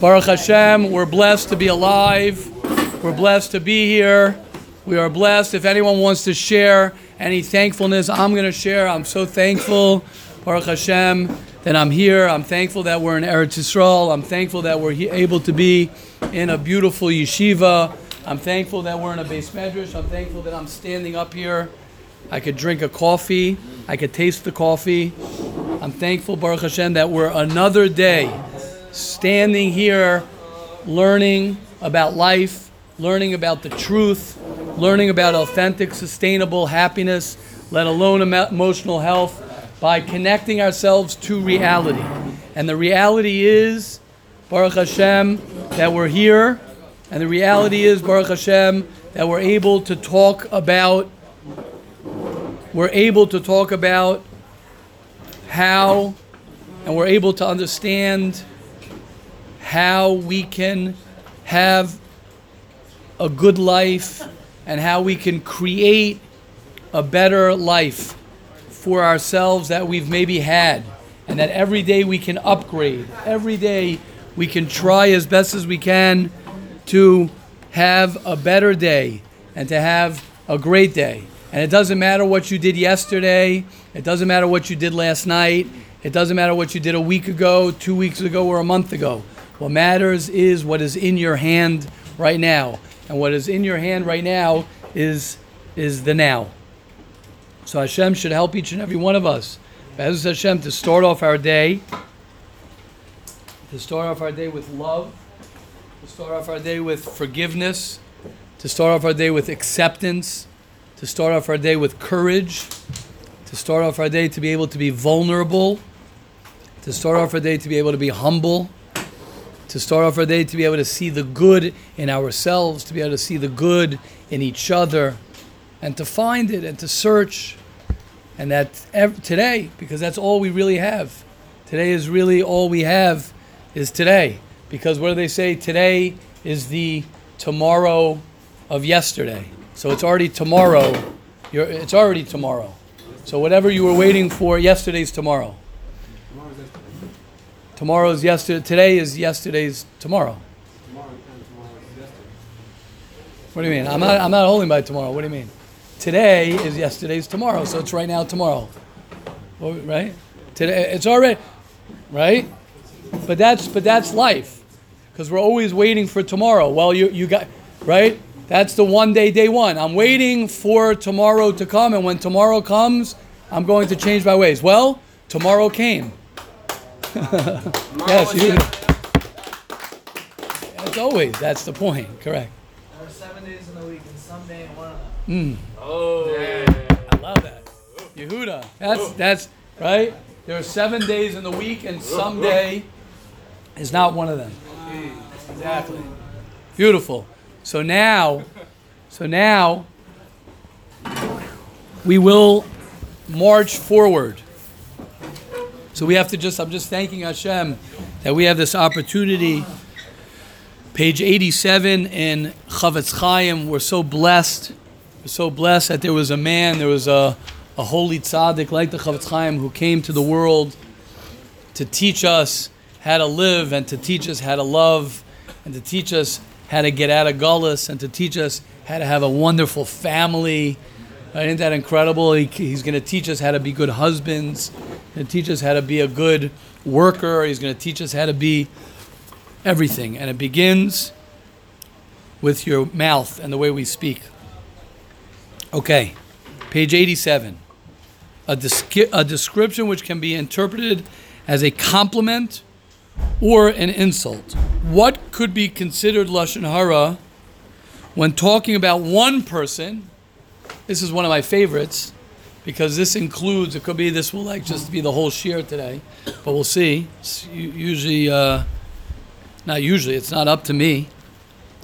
Baruch Hashem, we're blessed to be alive. We're blessed to be here. We are blessed. If anyone wants to share any thankfulness, I'm going to share. I'm so thankful, Baruch Hashem, that I'm here. I'm thankful that we're in Eretz Yisrael. I'm thankful that we're able to be in a beautiful yeshiva. I'm thankful that we're in a beis medrash. I'm thankful that I'm standing up here. I could drink a coffee. I could taste the coffee. I'm thankful, Baruch Hashem, that we're another day standing here learning about life, learning about the truth, learning about authentic, sustainable happiness, let alone emo- emotional health, by connecting ourselves to reality. And the reality is, Baruch Hashem, that we're here. And the reality is, Baruch Hashem, that we're able to talk about, we're able to talk about how, and we're able to understand how we can have a good life and how we can create a better life for ourselves that we've maybe had and that every day we can upgrade. Every day we can try as best as we can to have a better day and to have a great day. And it doesn't matter what you did yesterday. It doesn't matter what you did last night. It doesn't matter what you did a week ago two weeks ago or a month ago what matters is what is in your hand right now. And what is in your hand right now is, is the now. So Hashem should help each and every one of us. Be'ezus Hashem to start off our day, to start off our day with love, to start off our day with forgiveness, to start off our day with acceptance, to start off our day with courage, to start off our day to be able to be vulnerable, to start off our day to be able to be humble to start off our day to be able to see the good in ourselves, to be able to see the good in each other, and to find it and to search. And that ev- today, because that's all we really have. Today is really all we have is today. Because what do they say? Today is the tomorrow of yesterday. So it's already tomorrow. You're, it's already tomorrow. So whatever you were waiting for, yesterday's tomorrow. Tomorrow's yesterday. Today is yesterday's tomorrow. What do you mean? I'm not. I'm not holding by tomorrow. What do you mean? Today is yesterday's tomorrow. So it's right now tomorrow. Right? Today it's already right. But that's but that's life, because we're always waiting for tomorrow. Well, you you got right. That's the one day, day one. I'm waiting for tomorrow to come, and when tomorrow comes, I'm going to change my ways. Well, tomorrow came. Yes, you. As always, that's the point. Correct. There are seven days in the week, and someday in one of them. Hmm. Oh, I love that. Yehuda. That's oh. that's right. There are seven days in the week, and someday oh. is not one of them. Exactly. Beautiful. So now, so now we will march forward. So we have to just, I'm just thanking Hashem that we have this opportunity. Page 87 in Chofetz Chaim, we're so blessed. We're so blessed that there was a man, there was a, a holy tzaddik like the Chofetz Chaim who came to the world to teach us how to live and to teach us how to love and to teach us how to get out of gullus and to teach us how to have a wonderful family. Right? Isn't that incredible? He, he's going to teach us how to be good husbands, and teach us how to be a good worker. He's going to teach us how to be everything. And it begins with your mouth and the way we speak. Okay, page 87. A, descri- a description which can be interpreted as a compliment or an insult. What could be considered Lashon Hara when talking about one person? This is one of my favorites because this includes, it could be, this will like just be the whole shiur today, but we'll see. It's usually, uh, not usually, it's not up to me.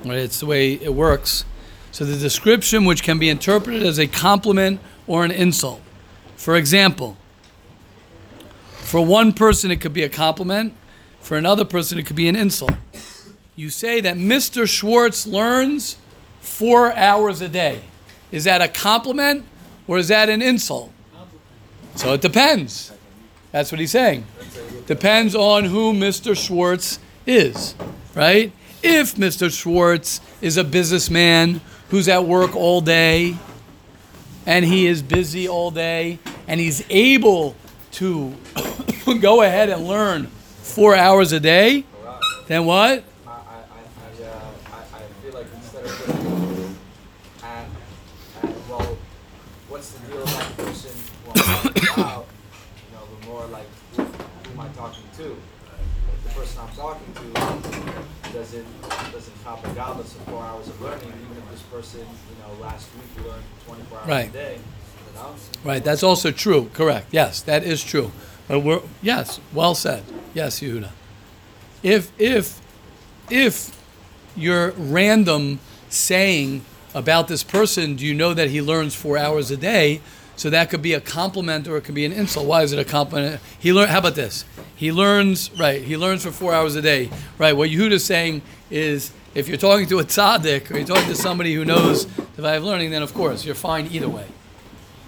Right? It's the way it works. So the description which can be interpreted as a compliment or an insult. For example, for one person it could be a compliment, for another person it could be an insult. You say that Mr. Schwartz learns four hours a day. Is that a compliment or is that an insult? So it depends. That's what he's saying. Depends on who Mr. Schwartz is. right? If Mr. Schwartz is a businessman who's at work all day and he is busy all day and he's able to go ahead and learn four hours a day, then what? I, I, I, I, uh, I, I feel like instead of putting at, at, well, what's the deal with that person who I'm talking about, you know, the more like, who, who am I talking to? If the person I'm talking to doesn't, doesn't have regardless of four hours of learning, even if this person, you know, last week learned 24 hours Right. a day, you know? Right, that's also true. Correct. Yes, that is true. But we're yes, well said. Yes, Yehuda. If if if your random saying about this person, do you know that he learns four hours a day? So that could be a compliment or it could be an insult. Why is it a compliment? He learn. How about this? He learns right. He learns for four hours a day. Right. What Yehuda's saying is, if you're talking to a tzaddik or you're talking to somebody who knows the value of learning, then of course you're fine either way.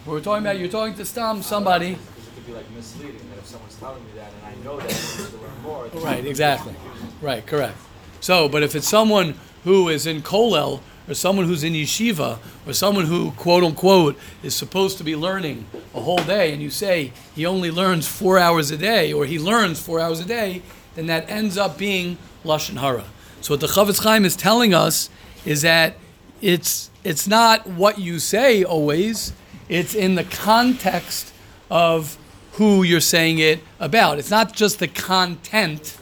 We're talking about you're talking to some somebody. Because it could be like misleading, that if someone's telling me that and I know that needs to learn more. Right, exactly. Right, correct. So, but if it's someone who is in Kolel, or someone who's in yeshiva, or someone who, quote unquote, is supposed to be learning a whole day, and you say he only learns four hours a day, or he learns four hours a day, then that ends up being lashon hara. So what the Chofetz Chaim is telling us is that it's it's not what you say always; it's in the context of who you're saying it about. It's not just the content.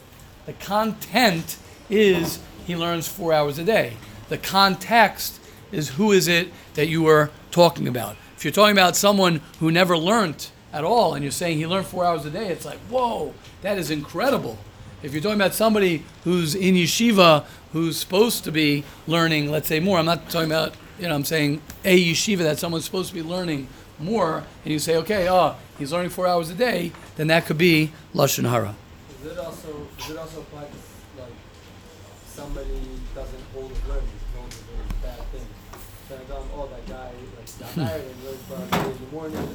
The content is he learns four hours a day. The context is who is it that you are talking about. If you're talking about someone who never learned at all and you're saying he learned four hours a day, it's like, whoa, that is incredible. If you're talking about somebody who's in yeshiva who's supposed to be learning, let's say more, I'm not talking about, you know, I'm saying a yeshiva that someone's supposed to be learning more, and you say, okay, oh, he's learning four hours a day, then that could be Lashon Hara. Does it also apply to like somebody doesn't hold learning, knows it's a very bad thing? Then I tell him, oh that guy like got married and learned for a day in the morning and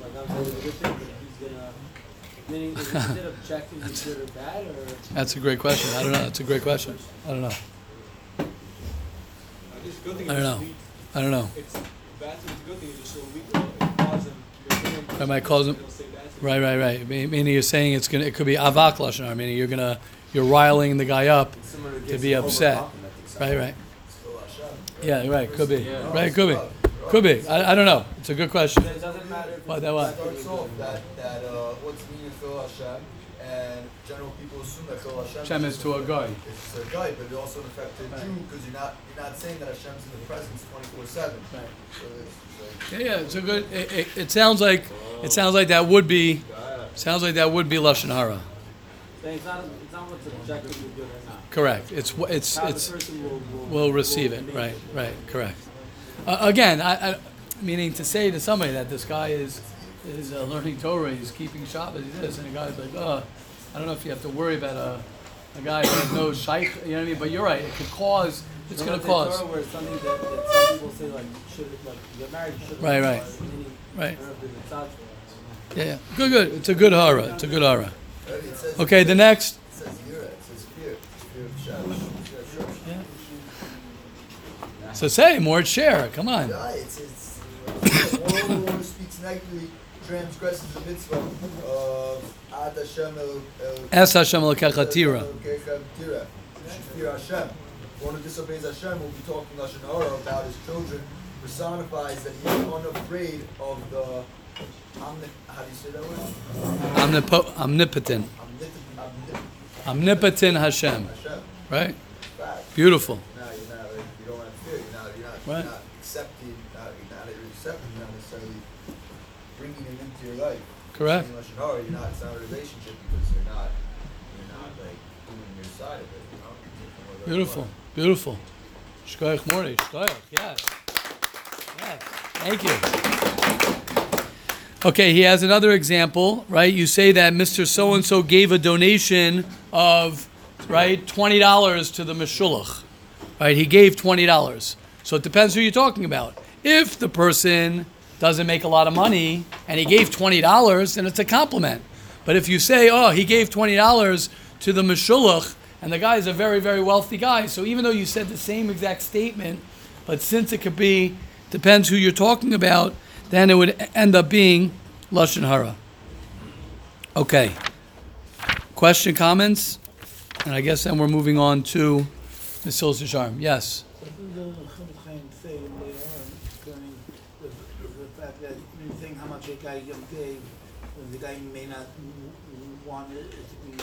like I'm saying it's a good thing, but he's gonna meaning is it instead of checking is good or bad or That's a great question. I don't know. That's a great question. I don't know. It's a good thing I don't know. weak. I don't know. It's bad thing, it's a good thing, it's just so weak. It causes them, you're saying- That might cause them- It'll say bad things. Right, right, right. Me- Meaning you're saying it's gonna. It could be avak lashon hara. Meaning you're gonna. You're riling the guy up to be upset. Right, right. Oh, yeah, right. Could be. Right, could be. Could be. I, I don't know. It's a good question. it doesn't matter if What that what? starts off that, that uh, what's meaning Phil Hashem, and general people assume that Phil Hashem, Hashem is to a guy. It's a guy, but it also affects a Jew because you're not you're not saying that Hashem's in the presence 24 seven. Right. So it's like, Yeah, yeah. It's a good. It, it, it sounds like. It sounds like that would be. Sounds like that would be lashon hara. then it's not it's not what's objectively good or not. Correct. It's it's How it's. Will, will, will receive it. make Right, right, correct. Uh, again, I, I, meaning to say to somebody that this guy is is uh, learning Torah, he's keeping Shabbos, he this, and the guy's like, oh, I don't know if you have to worry about a, a guy who has no shaykh, you know what I mean? But you're right, it could cause, it's You going to let's say cause. Torah Where it's something that, that some people say like should like you get married you should Right, right. Right. I don't know if there's a tzad for that. Yeah, yeah. Good, good. It's a good hara. It's a good hara. uh, it says Okay, the next. It says yira. It says fear. Fear of Hashem. Yeah, sure. So say more share. Come on. Yeah, it's it's one who speaks negatively transgresses the mitzvah of Ad Hashem Es Hashem Elokecha tira. Elokecha tira. You should fear Hashem. One who disobeys Hashem will be talking lashon hara about his children. Personifies that he is unafraid of the. Omni- how do you say that word? Omnipo- omnipotent. Omnipotent. Omnipotent Omnipotent Hashem. Hashem. Right? Beautiful. Now you're not. Like, you don't have fear. You're not. You're not, Right. not accepting. Not, not accepting. Not necessarily bringing him into your life. Correct. Saying lashon hara, You're not. It's not a relationship because you're not. You're not like doing your side of it. You know. Beautiful, beautiful. Shkoyach Mori, Shkoyach, yes. Yes, thank you. Okay, he has another example, right? You say that Mr. So and so gave a donation of, right, $20 to the Meshulach, right? He gave $20. So it depends who you're talking about. If the person doesn't make a lot of money and he gave $20, then it's a compliment. But if you say, oh, he gave $20 to the Meshulach And the guy is a very, very wealthy guy. So even though you said the same exact statement, but since it could be, depends who you're talking about, then it would end up being Lashon Hara. Okay. Question, comments? And I guess then we're moving on to. Silver Sharm. Yes. What did the Chofetz Chaim say later on concerning the, the fact that you think how much a guy gave, the guy may not w- w- want it to be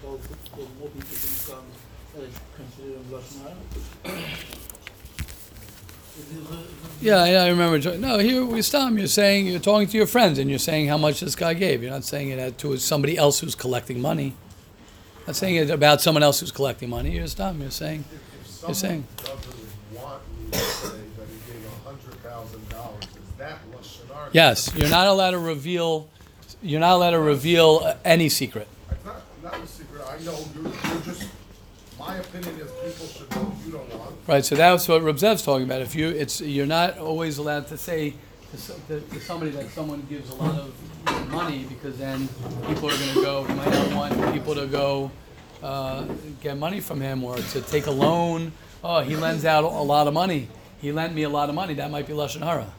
told that more people can come, that it's considered a Lashon Hara? Is it a- Yeah, yeah, I remember. jo- No, here we stop. You're saying you're talking to your friends, and you're saying how much this guy gave. You're not saying it to somebody else who's collecting money. Not saying it about someone else who's collecting money. You're stop. You're saying. If You're saying- doesn't want me to say that he gave hundred thousand dollars, is that lashon hara? Yes, you're not allowed to reveal. You're not allowed to reveal uh, any secret. It's not, not a secret, I know, you're, you're just, my opinion is people should know you don't want. Right. So that's what Reb Zev's talking about. If you, it's you're not always allowed to say to, so- to, to somebody that someone gives a lot of money because then people are going to go. You might not want people to go uh, get money from him or to take a loan. Oh, he lends out a lot of money. He lent me a lot of money. That might be lashon hara.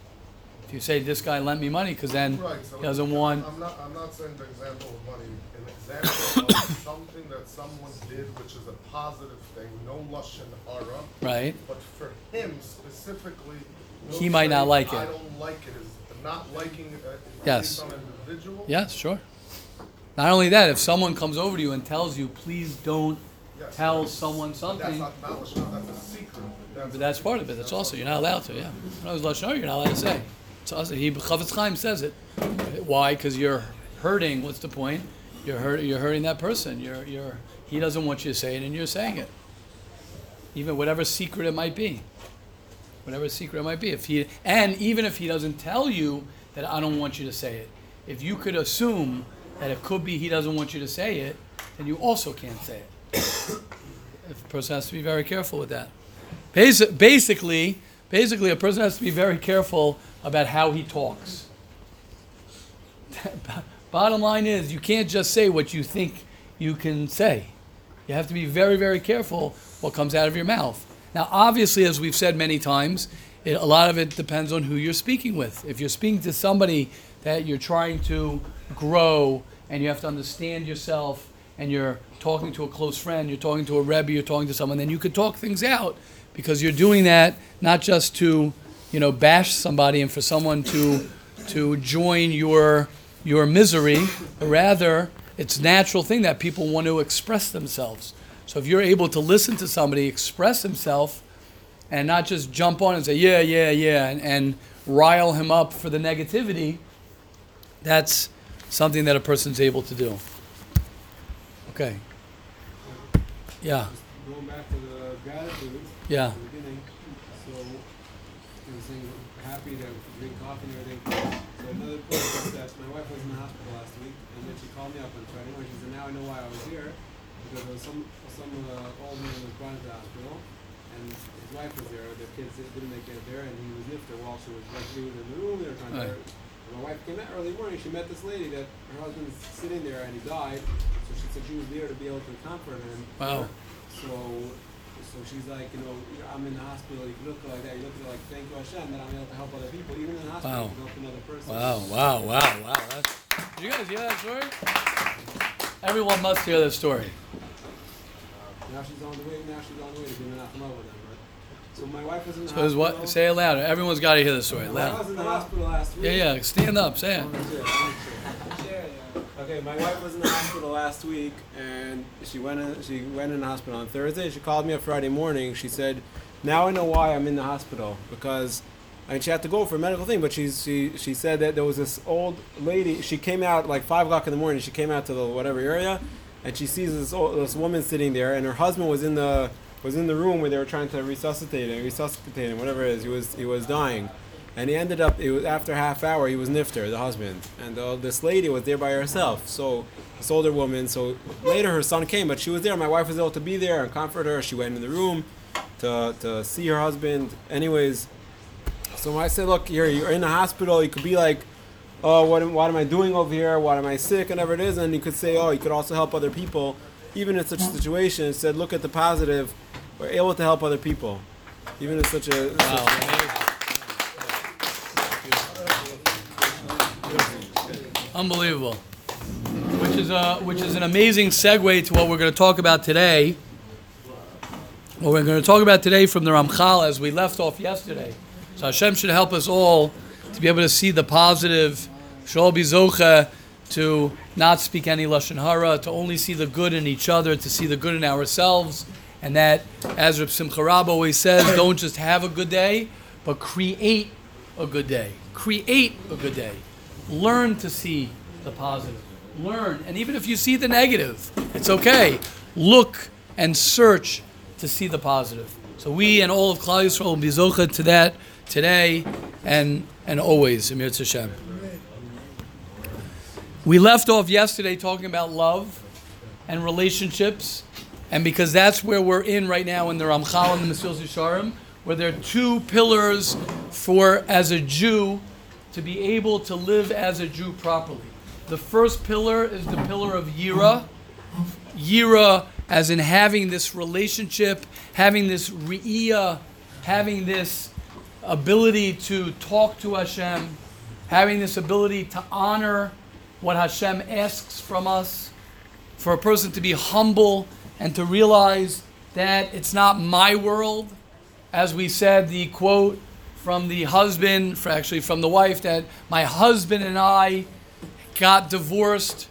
If you say this guy lent me money because then Right, so. he doesn't want. I'm not, I'm not saying the example of money, an example of something that someone did which is a positive thing, no lashon hara, Right. but for him specifically. He he'll might not like I it." don't like it, is not liking, uh, Yes. based on individual? Yes, sure. Not only that, if someone comes over to you and tells you, please don't Yes. tell someone That's something. not, not lashon that's a secret. But that's part of it. That's also you're not allowed to. Yeah, when I was lashon hara, you're not allowed to say. It's he Chofetz Chaim says it. Why? Because you're hurting. What's the point? You're hurt. You're hurting that person. You're you're. He doesn't want you to say it, and you're saying it. Even whatever secret it might be. Whatever secret it might be. If he and even if he doesn't tell you that I don't want you to say it, if you could assume that it could be he doesn't want you to say it, then you also can't say it. If a person has to be very careful with that. Basi- Basically, basically, a person has to be very careful about how he talks. Bottom line is, you can't just say what you think you can say. You have to be very, very careful what comes out of your mouth. Now, obviously, as we've said many times, it, a lot of it depends on who you're speaking with. If you're speaking to somebody that you're trying to grow and you have to understand yourself and you're talking to a close friend, you're talking to a rebbe, you're talking to someone, then you could talk things out because you're doing that not just to, you know, bash somebody and for someone to to join your your misery, rather it's a natural thing that people want to express themselves. So if you're able to listen to somebody express himself and not just jump on and say, yeah, yeah, yeah, and, and rile him up for the negativity, that's something that a person's able to do. Okay. Yeah, Going back to the gratitude, yeah. at the beginning, so, I was saying, happy to drink coffee and everything. So another point was that my wife was in the hospital last week, and then she called me up on Friday morning, she said, now I know why I was here, because there was some, some, uh, old man was brought to the hospital, and his wife was there, their kids didn't make it there, and he was nifter while she was, like, she was in the room, they were trying to, Right. and my wife came out early morning, she met this lady that her husband's sitting there and he died, so she said she was there to be able to comfort him. Wow. So, so she's like, you know, I'm in the hospital. You look like that. You look like, thank you Hashem that I'm able to help other people, even in the Wow. hospital. You can help another person. Wow, wow, wow, wow. That's, did you guys hear that story? Everyone must hear this story. Now she's on the way. Now she's on the way to doing enough love with them. So my wife was in the So hospital. what? Say it louder. Everyone's got to hear this story. My wife was in the hospital last week. Yeah, yeah. Stand up. Say it. Okay, my wife was in the hospital last week, and she went in. She went in the hospital on Thursday. She called me on Friday morning. She said, "Now I know why I'm in the hospital because." I mean, she had to go for a medical thing, but she's, she she said that there was this old lady. She came out like five o'clock in the morning. She came out to the whatever area, and she sees this old, this woman sitting there, and her husband was in the was in the room where they were trying to resuscitate him, resuscitate him, whatever it is. He was he was dying, and he ended up. It was after half hour. He was nifter, the husband, and uh, this lady was there by herself. So this older woman. So later her son came, but she was there. My wife was able to be there and comfort her. She went in the room to to see her husband. Anyways, so when I said, look, you're you're in the hospital. You could be like. Oh, what am, what am I doing over here? What am I sick? and Whatever it is, and you could say, oh, you could also help other people, even in such a situation, said, "Look at the positive. We're able to help other people, even in such a." Wow, such- amazing. Unbelievable. Which is a which is an amazing segue to what we're going to talk about today. What we're going to talk about today from the Ramchal as we left off yesterday. So Hashem should help us all to be able to see the positive. Should all be to not speak any lashon hara, to only see the good in each other, to see the good in ourselves, and that, as Reb Simcha Rab always says, don't just have a good day, but create a good day. Create a good day. Learn to see the positive. Learn, and even if you see the negative, it's okay. Look and search to see the positive. So we and all of Klal Yisrael will be zocha to that today and and always. Amir Hashem. We left off yesterday talking about love and relationships, and because that's where we're in right now in the Ramchal and the Mesilas Yesharim, where there are two pillars for as a Jew to be able to live as a Jew properly. The first pillar is the pillar of Yira. Yira, as in having this relationship, having this re'iyah, having this ability to talk to Hashem, having this ability to honor what Hashem asks from us, for a person to be humble and to realize that it's not my world. As we said, the quote from the husband, actually from the wife, that my husband and I got divorced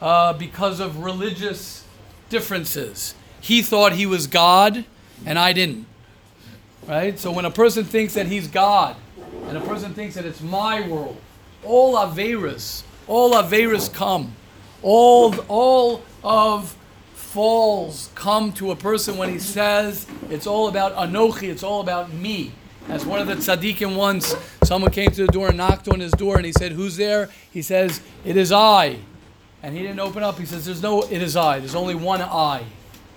uh, because of religious differences. He thought he was God, and I didn't. Right? So when a person thinks that he's God, and a person thinks that it's my world, all Averas, all Averas come. All, all of falls come to a person when he says it's all about Anochi, it's all about me. As one of the tzaddikim once, someone came to the door and knocked on his door and he said, Who's there? He says, It is I. And he didn't open up. He says, There's no it is I. There's only one I.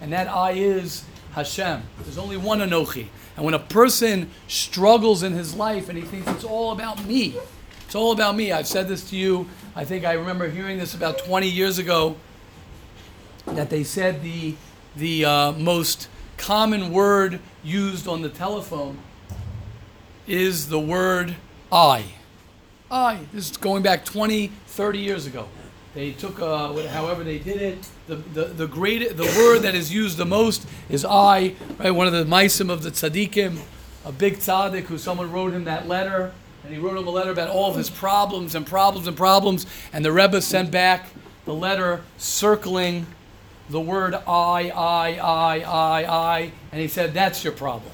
And that I is Hashem. There's only one Anochi. And when a person struggles in his life and he thinks it's all about me, it's all about me. I've said this to you. I think I remember hearing this about 20 years ago that they said the, the uh, most common word used on the telephone is the word I. I. This is going back 20, 30 years ago. They took, uh, however they did it. The, the, the great, the word that is used the most is I. Right, one of the maisim of the tzaddikim, a big tzaddik who someone wrote him that letter, and he wrote him a letter about all of his problems and problems and problems, and the Rebbe sent back the letter circling the word I, I, I, I, I, and he said, That's your problem.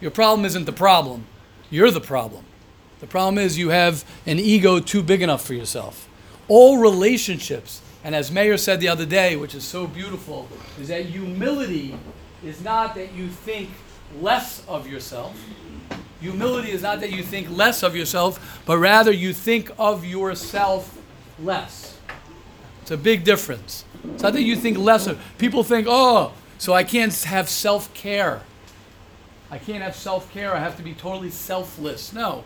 Your problem isn't the problem, you're the problem. The problem is you have an ego too big enough for yourself. All relationships, and as Meir said the other day, which is so beautiful, is that humility is not that you think less of yourself. Humility is not that you think less of yourself, but rather you think of yourself less. It's a big difference. It's not that you think less of. People think, oh, so I can't have self care. I can't have self care. I have to be totally selfless. No.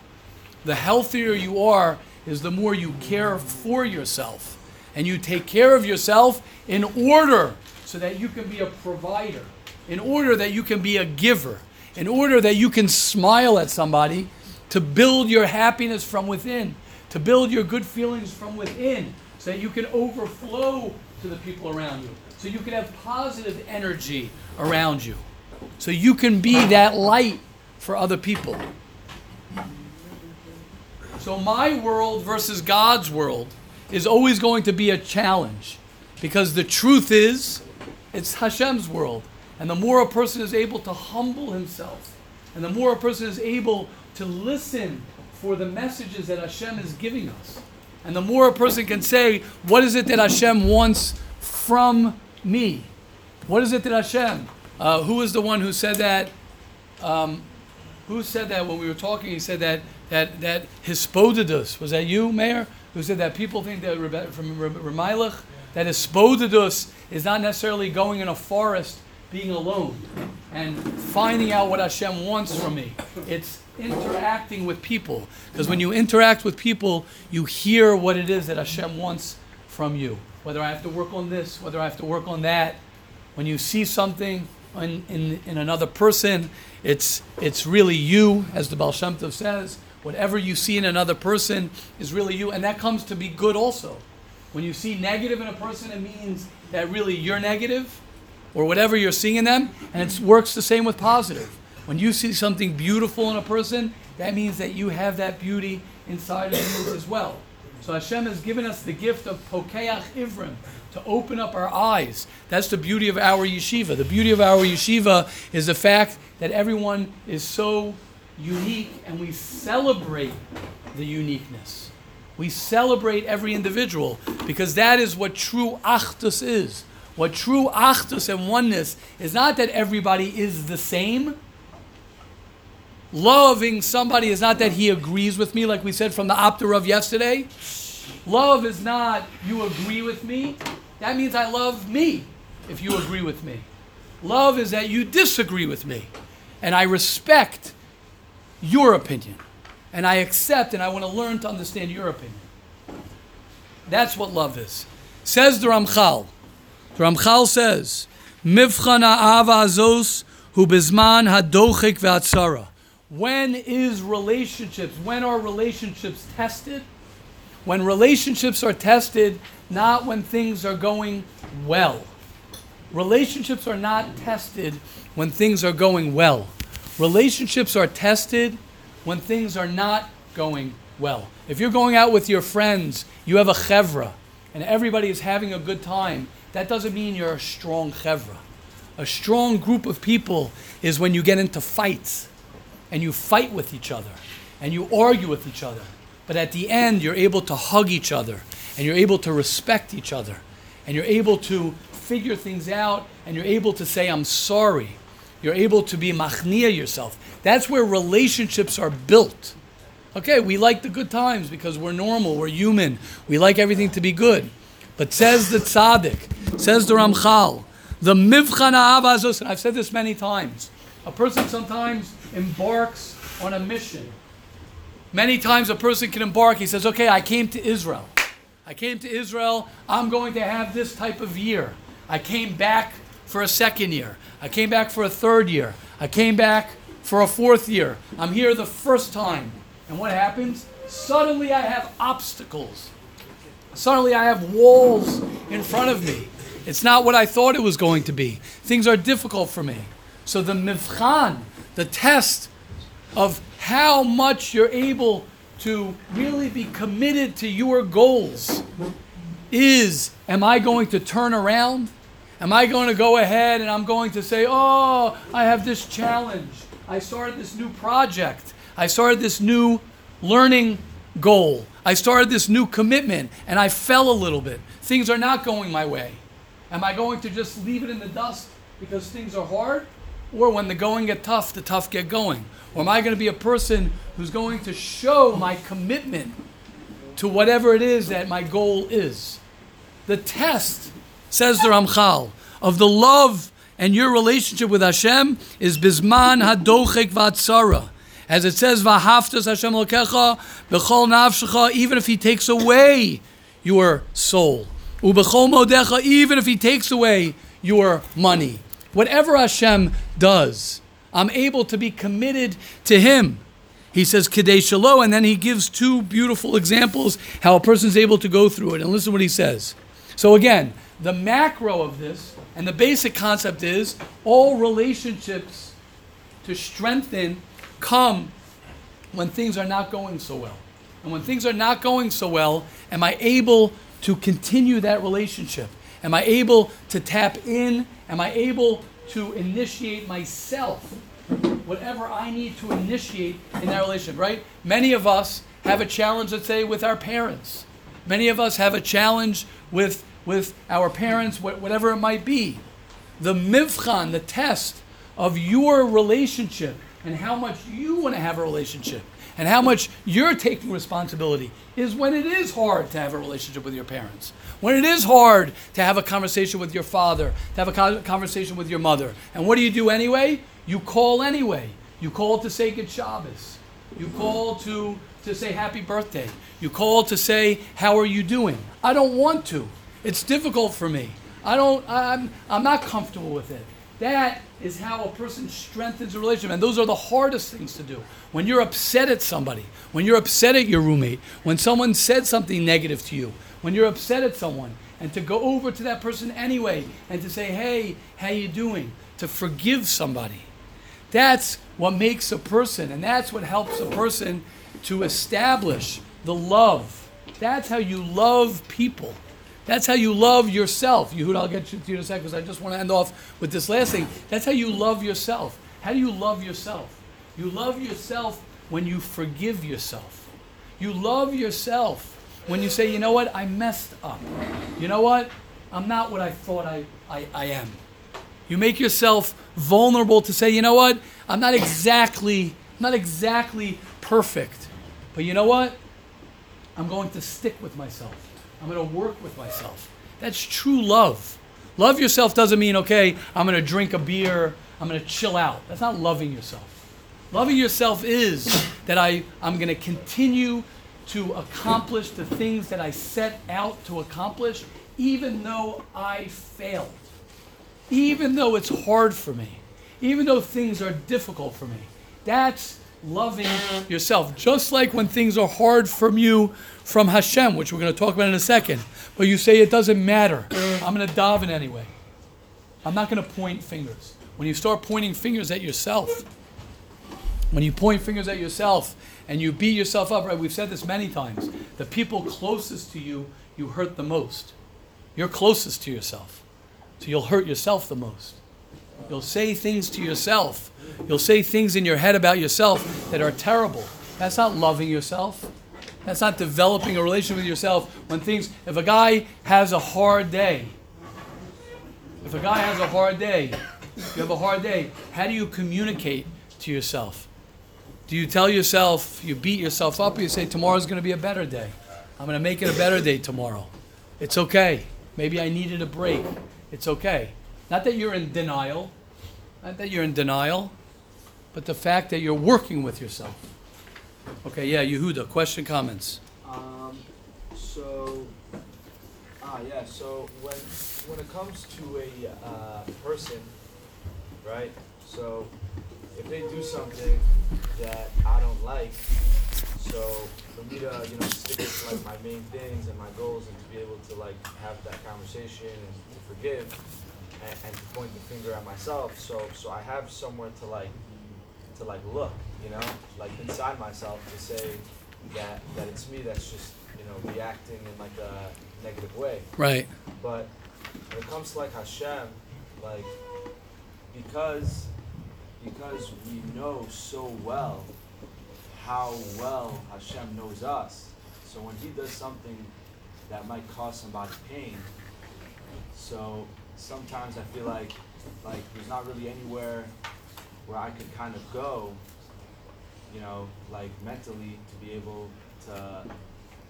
The healthier you are is the more you care for yourself. And you take care of yourself in order so that you can be a provider, in order that you can be a giver, in order that you can smile at somebody to build your happiness from within, to build your good feelings from within, so that you can overflow to the people around you, so you can have positive energy around you, so you can be that light for other people. So, my world versus God's world is always going to be a challenge because the truth is, it's Hashem's world. And the more a person is able to humble himself, and the more a person is able to listen for the messages that Hashem is giving us, and the more a person can say, What is it that Hashem wants from me? What is it that Hashem? Uh, who was the one who said that? Um, who said that when we were talking? He said that that that hisbodedus was that you, Meir? Who said that people think that from Remailach that hisbodedus is not necessarily going in a forest, being alone, and finding out what Hashem wants from me. It's interacting with people because when you interact with people, you hear what it is that Hashem wants from you. Whether I have to work on this, whether I have to work on that, when you see something in, in, in another person, it's, it's really you, as the Baal Shem Tov says. Whatever you see in another person is really you, and that comes to be good also. When you see negative in a person, it means that really you're negative, or whatever you're seeing in them, and it works the same with positive. When you see something beautiful in a person, that means that you have that beauty inside of you as well. So Hashem has given us the gift of Pokeach Ivrim, to open up our eyes. That's the beauty of our yeshiva. The beauty of our yeshiva is the fact that everyone is so unique and we celebrate the uniqueness. We celebrate every individual because that is what true achdus is. What true achdus and oneness is not that everybody is the same. Loving somebody is not that he agrees with me, like we said from the Opter of yesterday. Love is not you agree with me. That means I love me if you agree with me. Love is that you disagree with me. And I respect your opinion. And I accept and I want to learn to understand your opinion. That's what love is. Says the Ramchal. The Ramchal says, Mivchan ha'ava azos hu bizman hadochik ve'atzara. When is relationships, when are relationships tested? When relationships are tested, not when things are going well. Relationships are not tested when things are going well. Relationships are tested when things are not going well. If you're going out with your friends, you have a chevra, and everybody is having a good time, that doesn't mean you're a strong chevra. A strong group of people is when you get into fights and you fight with each other and you argue with each other. But at the end, you're able to hug each other and you're able to respect each other and you're able to figure things out and you're able to say, I'm sorry. You're able to be machnia yourself. That's where relationships are built. Okay, we like the good times because we're normal, we're human, we like everything to be good. But says the tzaddik, says the Ramchal, the mivchan ha'avazos, and I've said this many times, a person sometimes embarks on a mission. Many times a person can embark, he says, okay, I came to Israel. I came to Israel, I'm going to have this type of year. I came back for a second year. I came back for a third year. I came back for a fourth year. I'm here the first time. And what happens? Suddenly I have obstacles. Suddenly I have walls in front of me. It's not what I thought it was going to be. Things are difficult for me. So the mivchan, the test of how much you're able to really be committed to your goals is am I going to turn around? Am I going to go ahead and I'm going to say, oh, I have this challenge. I started this new project. I started this new learning goal. I started this new commitment and I fell a little bit. Things are not going my way. Am I going to just leave it in the dust because things are hard? Or when the going get tough, the tough get going? Or am I going to be a person who's going to show my commitment to whatever it is that my goal is? The test, says the Ramchal, of the love and your relationship with Hashem is bisman hadochek vatzara. As it says, Vahaftas Hashem Lokecha, Bechol Nafshecha, even if He takes away your soul. Ubechol Modecha, even if He takes away your money. Whatever Hashem does, I'm able to be committed to Him. He says Kadei Shalo, and then he gives two beautiful examples how a person is able to go through it. And listen to what he says. So again, the macro of this and the basic concept is all relationships to strengthen come when things are not going so well. And when things are not going so well, am I able to continue that relationship? Am I able to tap in? Am I able to initiate myself? Whatever I need to initiate in that relationship, right? Many of us have a challenge, let's say, with our parents. Many of us have a challenge with, with our parents, whatever it might be. The mivchan, the test of your relationship and how much you want to have a relationship and how much you're taking responsibility is when it is hard to have a relationship with your parents. When it is hard to have a conversation with your father, to have a conversation with your mother. And what do you do anyway? You call anyway. You call to say good Shabbos. You call to, to say happy birthday. You call to say, how are you doing? I don't want to. It's difficult for me. I don't. I'm. I'm not comfortable with it. That is how a person strengthens a relationship, and those are the hardest things to do. When you're upset at somebody, when you're upset at your roommate, when someone said something negative to you, when you're upset at someone, and to go over to that person anyway and to say, "Hey, how you doing?" To forgive somebody. That's what makes a person, and that's what helps a person to establish the love. That's how you love people. That's how you love yourself. Yehuda, I'll get you to you in a second because I just want to end off with this last thing. That's how you love yourself. How do you love yourself? You love yourself when you forgive yourself. You love yourself when you say, you know what, I messed up. You know what, I'm not what I thought I, I, I am. You make yourself vulnerable to say, you know what, I'm not exactly, not exactly perfect. But you know what? I'm going to stick with myself. I'm going to work with myself. That's true love. Love yourself doesn't mean, okay, I'm going to drink a beer, I'm going to chill out. That's not loving yourself. Loving yourself is that I, I'm going to continue to accomplish the things that I set out to accomplish, even though I failed, even though it's hard for me, even though things are difficult for me. That's loving yourself. Just like when things are hard from you from Hashem, which we're going to talk about in a second. But you say it doesn't matter. I'm going to daven anyway. I'm not going to point fingers. When you start pointing fingers at yourself, when you point fingers at yourself and you beat yourself up, right? We've said this many times. The people closest to you, you hurt the most. You're closest to yourself. So you'll hurt yourself the most. You'll say things to yourself. You'll say things in your head about yourself that are terrible. That's not loving yourself. That's not developing a relationship with yourself. When things, if a guy has a hard day, if a guy has a hard day, you have a hard day, how do you communicate to yourself? Do you tell yourself, you beat yourself up, or you say, tomorrow's going to be a better day? I'm going to make it a better day tomorrow. It's okay. Maybe I needed a break. It's okay. Not that you're in denial, not that you're in denial, but the fact that you're working with yourself. Okay, yeah, Yehuda, question, comments? Um, so, ah, yeah. So when when it comes to a uh, person, right? So if they do something that I don't like, so for me to you know stick with like my main things and my goals and to be able to like have that conversation and to forgive and, and to point the finger at myself, so so I have somewhere to like to like look, you know, like inside myself to say that that it's me that's just you know reacting in like a negative way. Right. But when it comes to like Hashem, like because because we know so well how well Hashem knows us. So when He does something that might cause somebody pain, so sometimes I feel like like there's not really anywhere where I could kind of go, you know, like mentally to be able to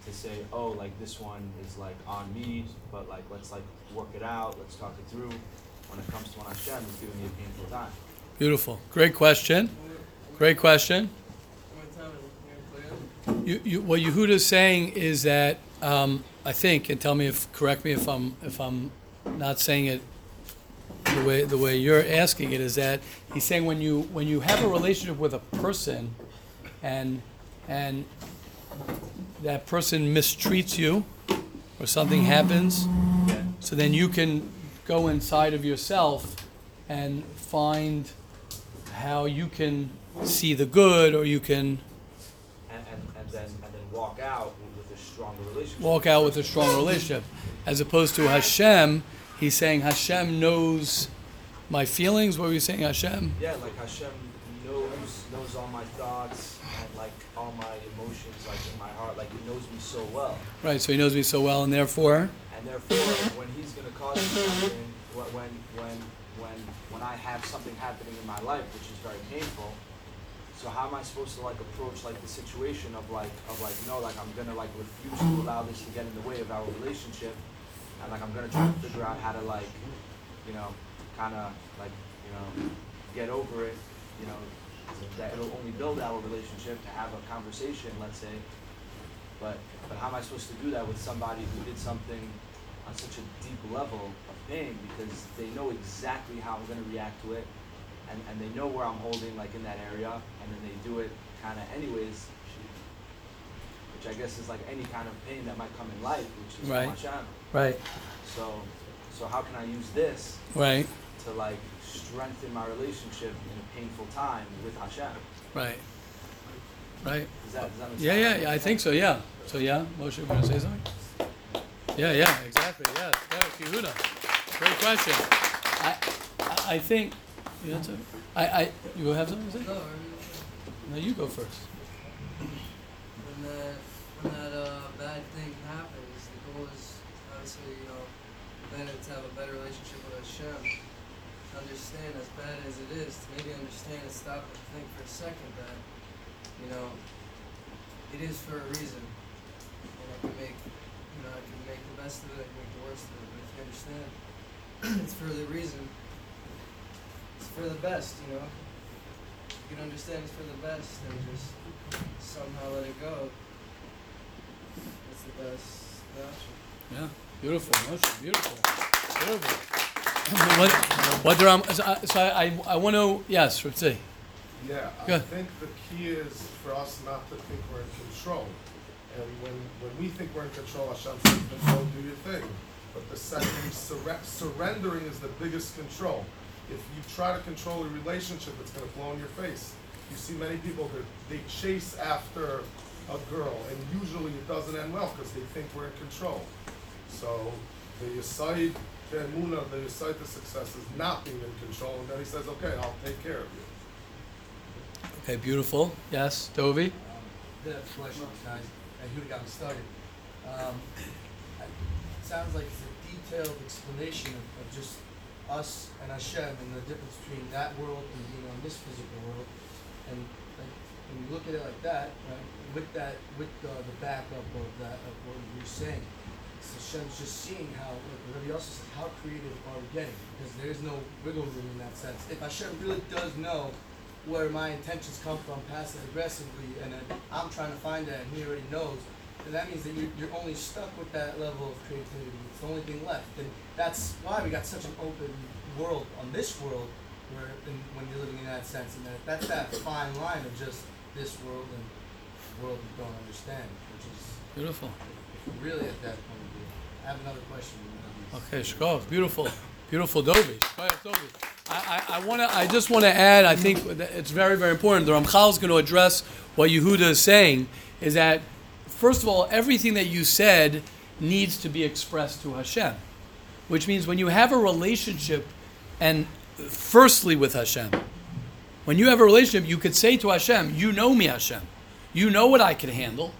to say, oh, like this one is like on me, but like let's like work it out, let's talk it through. When it comes to when Hashem is giving me a painful time. Beautiful. Great question. Great question. You, you, what Yehuda's saying is that um, I think, and tell me if correct me if I'm if I'm not saying it the way the way you're asking it is that he's saying when you when you have a relationship with a person, and and that person mistreats you, or something happens, so then you can go inside of yourself and find how you can see the good, or you can And, and, and then and then walk out with, a stronger relationship. walk out with a strong relationship. As opposed to Hashem, he's saying Hashem knows my feelings. What were you saying, Hashem? Yeah, like Hashem knows knows all my thoughts and like all my emotions like in my heart. Like he knows me so well. Right, so he knows me so well, and therefore, And therefore, when he's gonna cause something, when when when when I have something happening in my life which is very painful, so how am I supposed to like approach like the situation of like of like no like I'm gonna like refuse to allow this to get in the way of our relationship, and like I'm gonna try to figure out how to like, you know, kind of like you know, get over it, you know, that it'll only build our relationship to have a conversation, let's say, but but how am I supposed to do that with somebody who did something on such a deep level of pain because they know exactly how I'm gonna react to it, and, and they know where I'm holding like in that area, and then they do it kind of anyways, which I guess is like any kind of pain that might come in life, which is Right. Hashem. Right, So, so how can I use this right, to like strengthen my relationship in a painful time with Hashem? right, right. Does that, does that make Yeah, sense? yeah, yeah. I think so. Yeah. So yeah, Moshe, you want to say something? Yeah, yeah, exactly. Yeah, right, Yehuda. Great question. I, I, I think. You answer? I, I, you have something to say? No, No, you go first. when that when that uh, bad thing happens, the goal is obviously you know then to have a better relationship with Hashem. Understand as bad as it is, to maybe understand and stop and think for a second that you know it is for a reason, and I can make you know I can make the best of it, I can make the worst of it. But if you understand, it's for the reason. It's for the best, you know. You can understand it's for the best, and just somehow let it go. That's the best option. Yeah, beautiful, Moshe, beautiful, beautiful. what, what there, um, so I, so I, I want to, yes, say. Yeah, I Good. think the key is for us not to think we're in control. And when, when we think we're in control, Hashem says, then go do your thing. But the second you surre- surrendering is the biggest control. If you try to control a relationship, it's gonna blow in your face. You see many people that they chase after a girl, and usually it doesn't end well because they think we're in control. So the Yisayid, the Emuna, the Yisayid to success is not being in control, and then he says, okay, I'll take care of you. Okay, beautiful. Yes, Dovi. the question, guys, and who got me started. Um, it sounds like it's a detailed explanation of, of just us and Hashem and the difference between that world and being on this physical world. And like, when you look at it like that, right, with that, with the, the backup of that, of what you're saying, it's Hashem's just seeing how, like everybody else says, how creative are we getting? Because there's no wiggle room in that sense. If Hashem really does know where my intentions come from passive aggressively and then I'm trying to find that and he already knows, then that means that you're, you're only stuck with that level of creativity. It's the only thing left. And that's why we got such an open world on this world where in, when you're living in that sense and that that's that fine line of just this world and the world you don't understand, which is Beautiful. really at that point. I have another question. Okay, Shkov, beautiful, beautiful Dovi. I, I, I want to. I just want to add. I think it's very, very important. The Ramchal is going to address what Yehuda is saying. Is that first of all, everything that you said needs to be expressed to Hashem, which means when you have a relationship, and firstly with Hashem, when you have a relationship, you could say to Hashem, "You know me, Hashem. You know what I can handle.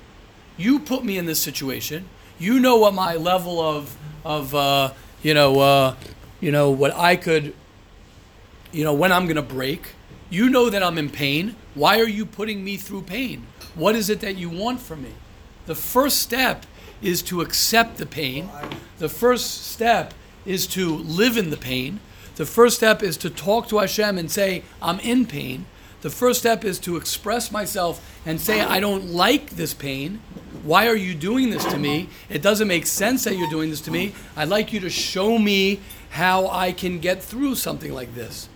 You put me in this situation. You know what my level of of uh, you know uh, you know what I could you know when I'm to break. You know that I'm in pain. Why are you putting me through pain? What is it that you want from me? The first step is to accept the pain. The first step is to live in the pain. The first step is to talk to Hashem and say, I'm in pain. The first step is to express myself and say, I don't like this pain. Why are you doing this to me? It doesn't make sense that you're doing this to me. I'd like you to show me how I can get through something like this.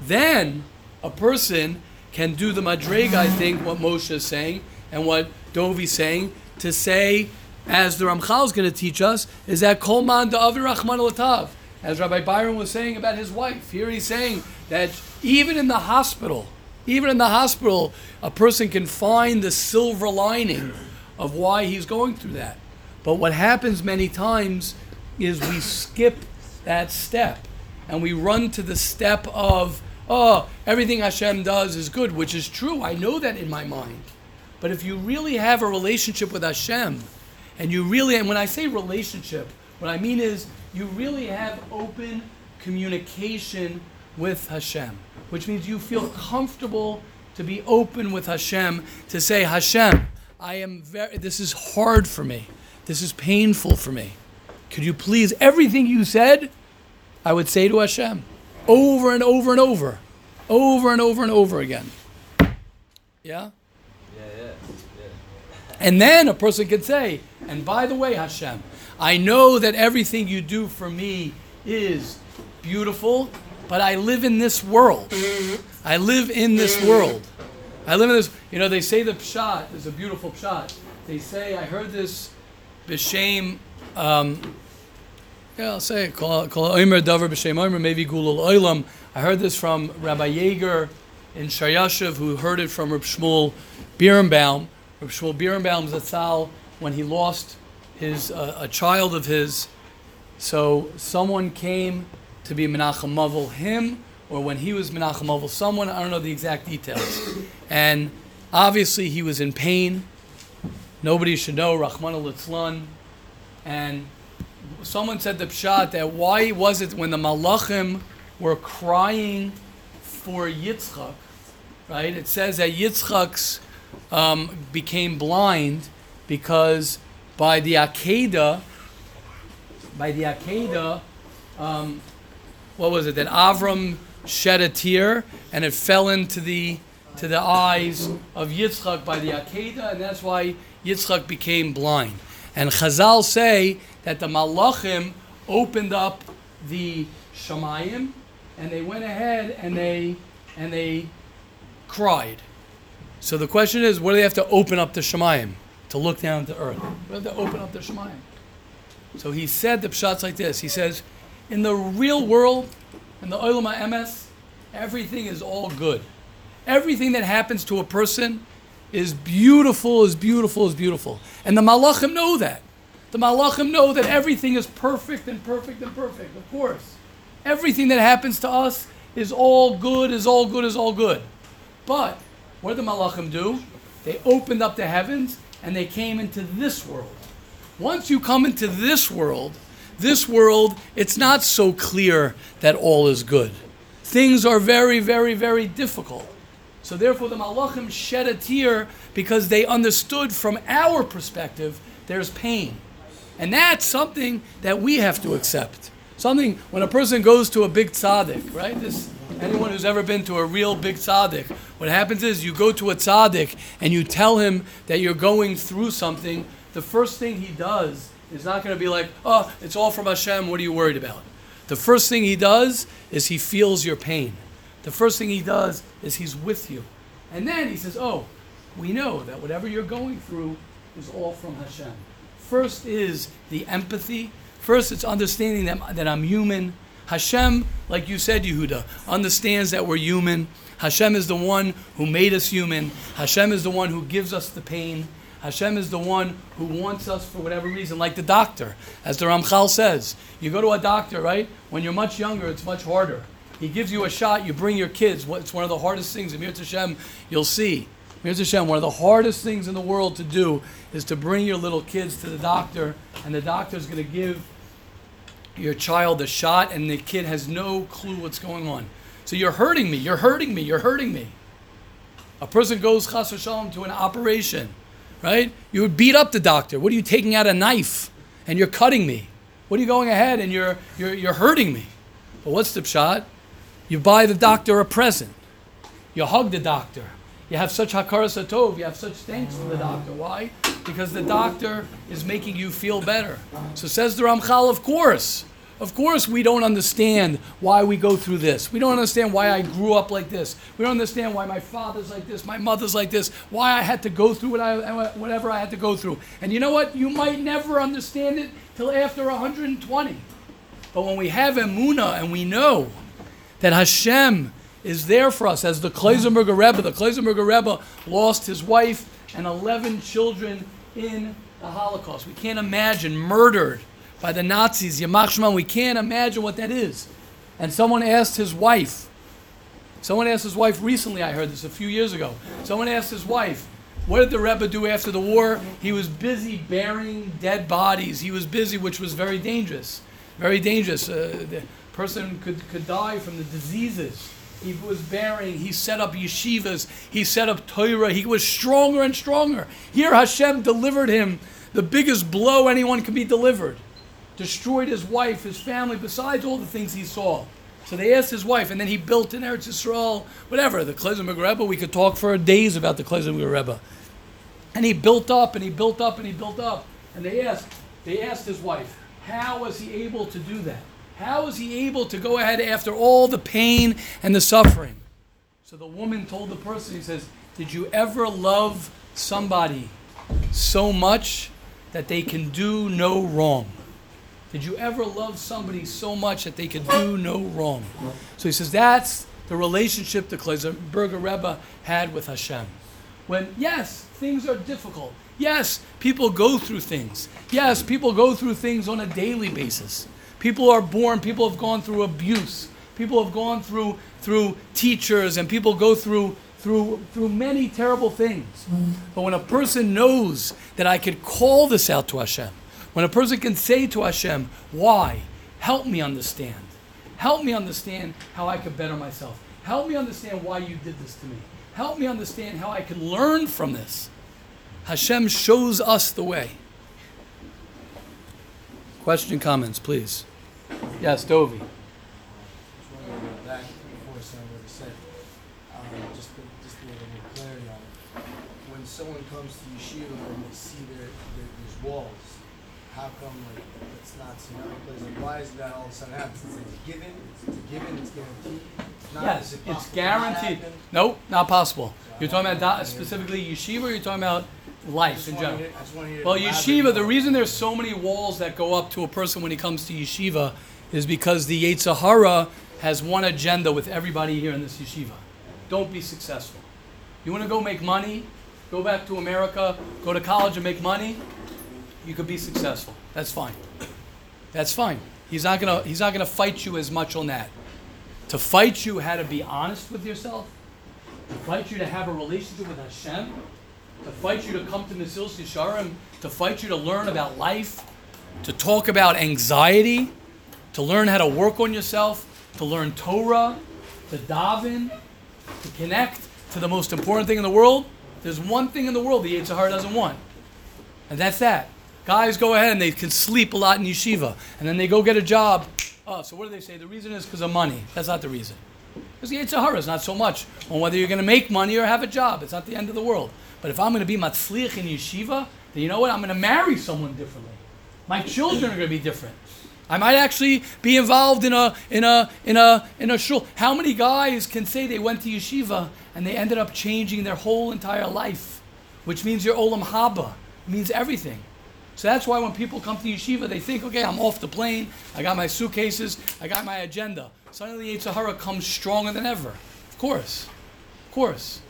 Then a person can do the madrega, I think, what Moshe is saying and what Dovi's saying, to say, as the Ramchal is going to teach us, is that Kol man da'avi rachman latav. As Rabbi Byron was saying about his wife. Here he's saying that even in the hospital, even in the hospital, a person can find the silver lining of why he's going through that. But what happens many times is we skip that step and we run to the step of, oh, everything Hashem does is good, which is true. I know that in my mind. But if you really have a relationship with Hashem, and you really, and when I say relationship, what I mean is you really have open communication with Hashem, which means you feel comfortable to be open with Hashem, to say, Hashem, I am very, this is hard for me. This is painful for me. Could you please, everything you said, I would say to Hashem over and over and over, over and over and over again. Yeah? Yeah, yeah, yeah. And then a person could say, and by the way, Hashem, I know that everything you do for me is beautiful, but I live in this world. I live in this world. I live in this. You know, they say the pshat is a beautiful pshat. They say, I heard this b'shem. Um, yeah, I'll say it. Kol oimer davar b'shem oimer maybe gulul oilam. I heard this from Rabbi Yeager in Shayashiv, who heard it from Reb Shmuel Birnbaum. Reb Shmuel Birnbaum Zatzal, when he lost his uh, a child of his. So someone came to be Menachem Mavel him, or when he was Menachem Mavel someone. I don't know the exact details. And obviously he was in pain. Nobody should know Rahman al And someone said the pshat that why was it when the Malachim were crying for Yitzchak, right? It says that Yitzchak's um, became blind because by the Akedah, by the Akedah, um, what was it? That Avram shed a tear and it fell into the to the eyes of Yitzchak by the Akedah, and that's why Yitzchak became blind. And Chazal say that the Malachim opened up the Shemayim, and they went ahead and they and they cried. So the question is, what do they have to open up the Shemayim to look down to earth? What do they have to open up the Shemayim? So he said the pshat's like this. He says, in the real world, in the Olam HaEmes, everything is all good. Everything that happens to a person is beautiful, is beautiful, is beautiful. And the Malachim know that. The Malachim know that everything is perfect and perfect and perfect, of course. Everything that happens to us is all good, is all good, is all good. But what did the Malachim do? They opened up the heavens and they came into this world. Once you come into this world, this world, it's not so clear that all is good. Things are very, very, very difficult. So therefore, the Malachim shed a tear because they understood from our perspective there's pain. And that's something that we have to accept. Something, when a person goes to a big tzaddik, right? This, anyone who's ever been to a real big tzaddik, what happens is you go to a tzaddik and you tell him that you're going through something, the first thing he does is not going to be like, oh, it's all from Hashem, what are you worried about? The first thing he does is he feels your pain. The first thing he does is he's with you. And then he says, oh, we know that whatever you're going through is all from Hashem. First is the empathy. First, it's understanding that, that I'm human. Hashem, like you said, Yehuda, understands that we're human. Hashem is the one who made us human. Hashem is the one who gives us the pain. Hashem is the one who wants us for whatever reason, like the doctor, as the Ramchal says. You go to a doctor, right? When you're much younger, it's much harder. He gives you a shot, you bring your kids. It's one of the hardest things. In Hashem, you'll see. Mir Hashem, one of the hardest things in the world to do is to bring your little kids to the doctor, and the doctor's going to give your child a shot, and the kid has no clue what's going on. So you're hurting me, you're hurting me, you're hurting me. A person goes chas to an operation, right? You would beat up the doctor. What are you taking out a knife and you're cutting me? What are you going ahead and you're you're, you're hurting me? But what's the shot? You buy the doctor a present. You hug the doctor. You have such hakaras hatov. You have such thanks for the doctor. Why? Because the doctor is making you feel better. So says the Ramchal, of course. Of course, we don't understand why we go through this. We don't understand why I grew up like this. We don't understand why my father's like this, my mother's like this, why I had to go through what I, whatever I had to go through. And you know what? You might never understand it till after 120. But when we have emuna and we know that Hashem is there for us, as the Klausenberger Rebbe, the Klausenberger Rebbe lost his wife and 11 children in the Holocaust. We can't imagine murdered by the Nazis, Yamach Shema. We can't imagine what that is. And someone asked his wife, someone asked his wife recently, I heard this a few years ago. Someone asked his wife, what did the Rebbe do after the war? He was busy burying dead bodies. He was busy, which was very dangerous. Very dangerous. Uh, the person could, could die from the diseases he was burying. He set up yeshivas. He set up Torah. He was stronger and stronger. Here, Hashem delivered him the biggest blow anyone could be delivered. Destroyed his wife, his family, besides all the things he saw. So they asked his wife, and then he built in Eretz Yisrael, whatever, the Klausenberger Rebbe. We could talk for days about the Klausenberger Rebbe. And he built up, and he built up, and he built up. And they asked, They asked his wife, how was he able to do that? How was he able to go ahead after all the pain and the suffering? So the woman told the person, he says, Did you ever love somebody so much that they can do no wrong? Did you ever love somebody so much that they could do no wrong? So he says, That's the relationship the Klausenberger Rebbe had with Hashem. When, yes, things are difficult. Yes, people go through things. Yes, people go through things on a daily basis. People are born, people have gone through abuse. People have gone through through teachers and people go through through through many terrible things. But when a person knows that I could call this out to Hashem, when a person can say to Hashem, "Why? Help me understand. Help me understand how I could better myself. Help me understand why you did this to me. Help me understand how I can learn from this." Hashem shows us the way. Question, comments, please. Yes, Dovi. When someone comes to yeshiva and they see there there's walls, how come like it's not plays? Like why is that all of a sudden happens? It's a given. It's a given. It's guaranteed. It's not. Yes, it it's guaranteed. happen? Nope, not possible. You're talking about da- specifically yeshiva or you're talking about life in general? hear- I just want to hear. Well, yeshiva, the reason there's so many walls that go up to a person when he comes to yeshiva is because the Yetzer Hara has one agenda with everybody here in this yeshiva. Don't be successful. You want to go make money, go back to America, go to college and make money, you could be successful. That's fine. That's fine. He's not gonna he's not gonna fight you as much on that. To fight you how to be honest with yourself, to fight you to have a relationship with Hashem, to fight you to come to Mesilas Yesharim, to fight you to learn about life, to talk about anxiety, to learn how to work on yourself, to learn Torah, to daven, to connect to the most important thing in the world. There's one thing in the world the Yetzer Hara doesn't want, and that's that. Guys go ahead and they can sleep a lot in yeshiva, and then they go get a job. Oh, so what do they say? The reason is because of money. That's not the reason. Because the Yetzer Hara is not so much on whether you're going to make money or have a job. It's not the end of the world. But if I'm going to be matzliach in yeshiva, then you know what? I'm going to marry someone differently. My children are going to be different. I might actually be involved in a in a in a in a shul. How many guys can say they went to yeshiva and they ended up changing their whole entire life, which means your olam haba it means everything. So that's why when people come to yeshiva, they think, okay, I'm off the plane. I got my suitcases. I got my agenda. Suddenly, Yetzer Hara comes stronger than ever. Of course, of course.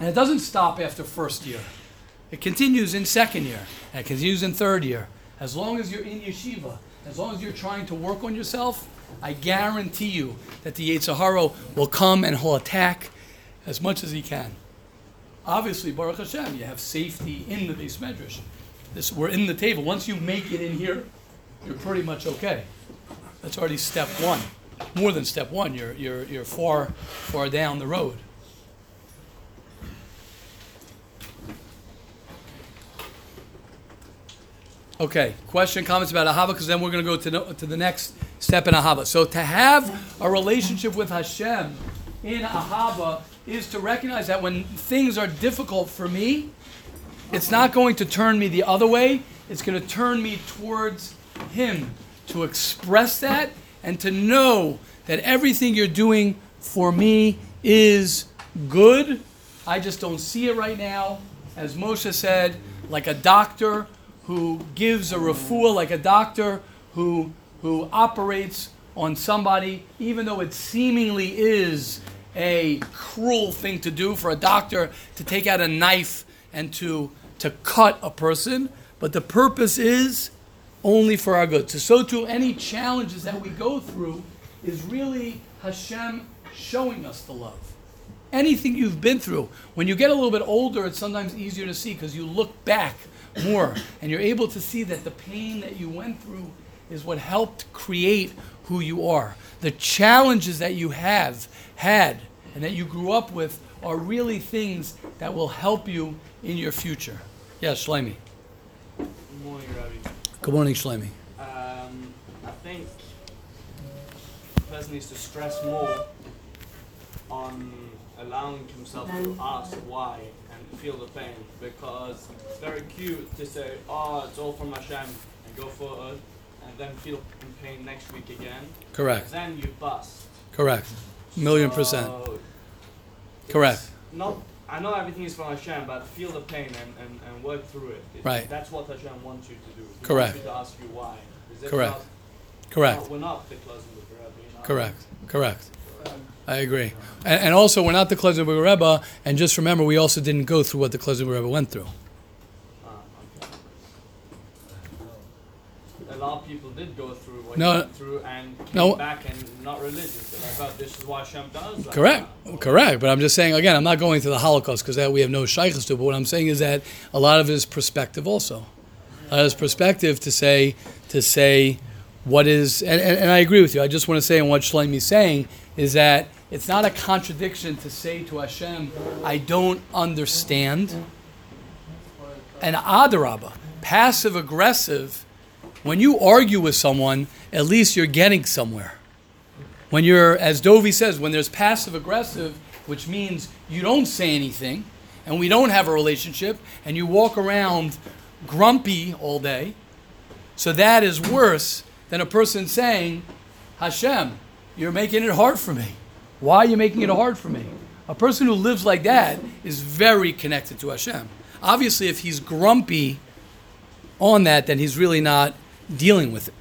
And it doesn't stop after first year. It continues in second year, and it continues in third year. As long as you're in yeshiva, as long as you're trying to work on yourself, I guarantee you that the Yetzer Hara will come and he'll attack as much as he can. Obviously, Baruch Hashem, you have safety in the beis medrash. This, we're in the table. Once you make it in here, you're pretty much okay. That's already step one. More than step one. You're, you're, you're far, far down the road. Okay, question, comments about Ahava, because then we're going to go to the, to the next step in Ahava. So to have a relationship with Hashem in Ahava is to recognize that when things are difficult for me, it's not going to turn me the other way. It's going to turn me towards Him to express that and to know that everything you're doing for me is good. I just don't see it right now. As Moshe said, like a doctor who gives a refuah, like a doctor who, who operates on somebody, even though it seemingly is a cruel thing to do for a doctor to take out a knife and to, to cut a person, but the purpose is only for our good. So, so too, any challenges that we go through is really Hashem showing us the love. Anything you've been through, when you get a little bit older, it's sometimes easier to see because you look back more and you're able to see that the pain that you went through is what helped create who you are. The challenges that you have had and that you grew up with are really things that will help you in your future. Yes, Shlomi. Good morning, Rabbi. Good morning, Shlomi. Um, I think the person needs to stress more on allowing himself to ask why and feel the pain because it's very cute to say, oh, it's all from Hashem and go for it and then feel pain next week again. Correct. Then you bust. Correct. Million percent. Correct. Not, I know everything is from Hashem, but feel the pain and, and, and work through it. It- Right. That's what Hashem wants you to do. He Correct. wants you to ask you why. Correct. not- Correct. no, we're not the closing the? Correct. Correct. I agree. And, and also, we're not the Klausenberger Rebbe, and just remember, we also didn't go through what the Klausenberger Rebbe went through. Ah, okay. A lot of people did go through what No, you went through and came no. back and not religious. Like, oh, this is why Hashem does that. Correct. Correct. But I'm just saying, again, I'm not going to the Holocaust because that we have no shaykhs to, but what I'm saying is that a lot of it is perspective also. A lot of it is perspective to say, to say what is, and, and, and I agree with you. I just want to say, and what Shlomi's saying is that it's not a contradiction to say to Hashem, I don't understand. And adarabah, passive aggressive, when you argue with someone, at least you're getting somewhere. When you're, as Dovi says, when there's passive aggressive, which means you don't say anything, and we don't have a relationship, and you walk around grumpy all day, so that is worse than a person saying, Hashem, you're making it hard for me. Why are you making it hard for me? A person who lives like that is very connected to Hashem. Obviously, if he's grumpy on that, then he's really not dealing with it.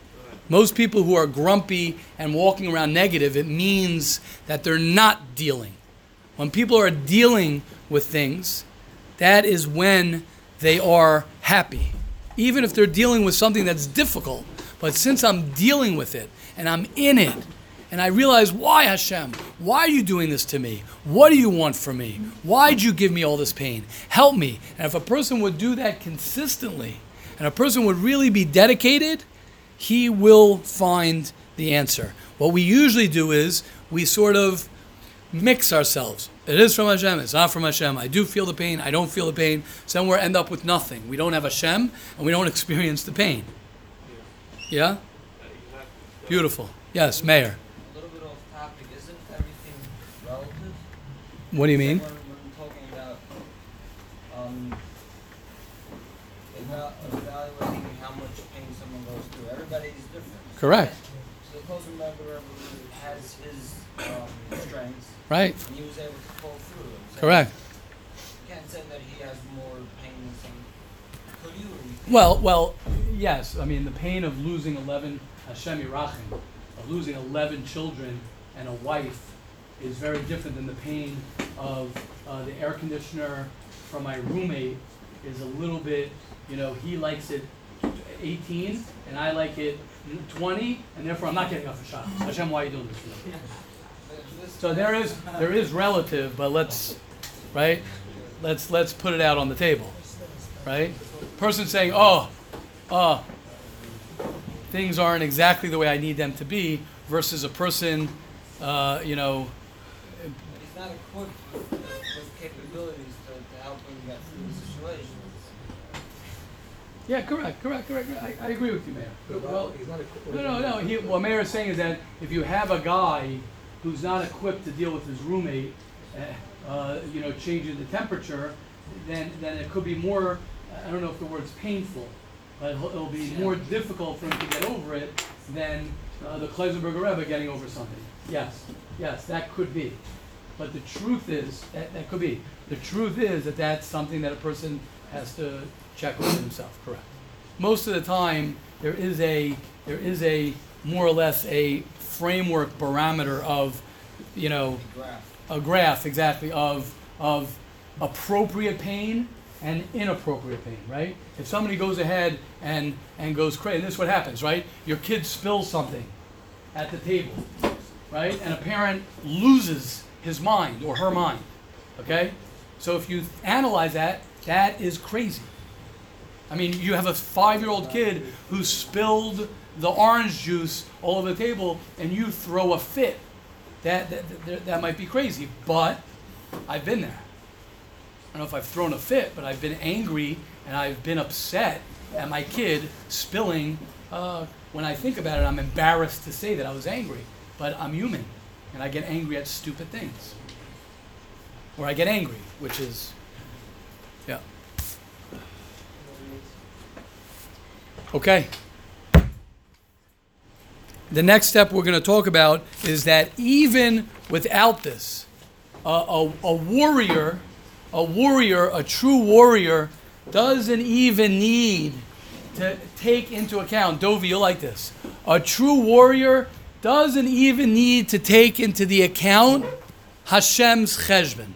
Most people who are grumpy and walking around negative, it means that they're not dealing. When people are dealing with things, that is when they are happy. Even if they're dealing with something that's difficult. But since I'm dealing with it and I'm in it, and I realize, why Hashem? Why are you doing this to me? What do you want from me? Why'd you give me all this pain? Help me. And if a person would do that consistently, and a person would really be dedicated, he will find the answer. What we usually do is we sort of mix ourselves. It is from Hashem, it's not from Hashem. I do feel the pain, I don't feel the pain. Somewhere end up with nothing. We don't have Hashem and we don't experience the pain. Yeah? Beautiful. Yes, Meir. A little bit off topic, isn't everything relative? What do you mean? When we're talking about, um, about evaluating how much pain someone goes through, everybody is different. Correct. So the Klausenberger has his, um, strengths. Right. And he was able to pull through them. So Correct. You can't say that he has more pain than some, could you, or you? Well, well, yes. I mean, the pain of losing 11, Hashem Yirachim, of losing 11 children and a wife is very different than the pain of uh, the air conditioner from my roommate is a little bit, you know, he likes it 18 and I like it 20 and therefore I'm not getting off the shot. Hashem, why are you doing this? So there is there is relative, but let's right? Let's let's put it out on the table. Right? Person saying, "Oh, uh things aren't exactly the way I need them to be," versus a person, uh, you know, he's not with, with capabilities to, to help him get through the situation. Yeah, correct, correct, correct. I, I agree with you, Meir. Well, no, no, no. He, what Meir is saying is that if you have a guy who's not equipped to deal with his roommate, uh, uh, you know, changing the temperature, then then it could be more. I don't know if the word's painful, but it'll, it'll be more difficult for him to get over it than uh, the Klausenberger Rebbe getting over something. Yes, yes, that could be. But the truth is, that, that could be. The truth is that that's something that a person has to check with himself. Correct. Most of the time, there is a there is a more or less a framework barometer of, you know, a graph exactly of of appropriate pain and inappropriate pain. Right. If somebody goes ahead and and goes crazy, and this is what happens. Right. Your kid spills something at the table. Right. And a parent loses his mind or her mind. Okay. So if you analyze that, that is crazy. I mean, you have a five-year-old kid who spilled the orange juice all over the table, and you throw a fit. That that, that, that might be crazy, but I've been there. I don't know if I've thrown a fit, but I've been angry and I've been upset at my kid spilling. Uh, when I think about it, I'm embarrassed to say that I was angry, but I'm human, and I get angry at stupid things. or I get angry, which is, yeah. Okay. The next step we're going to talk about is that even without this, a, a, warrior, a warrior, a true warrior, doesn't even need to take into account. Dovi, you like this. A true warrior doesn't even need to take into the account Hashem's cheshbon,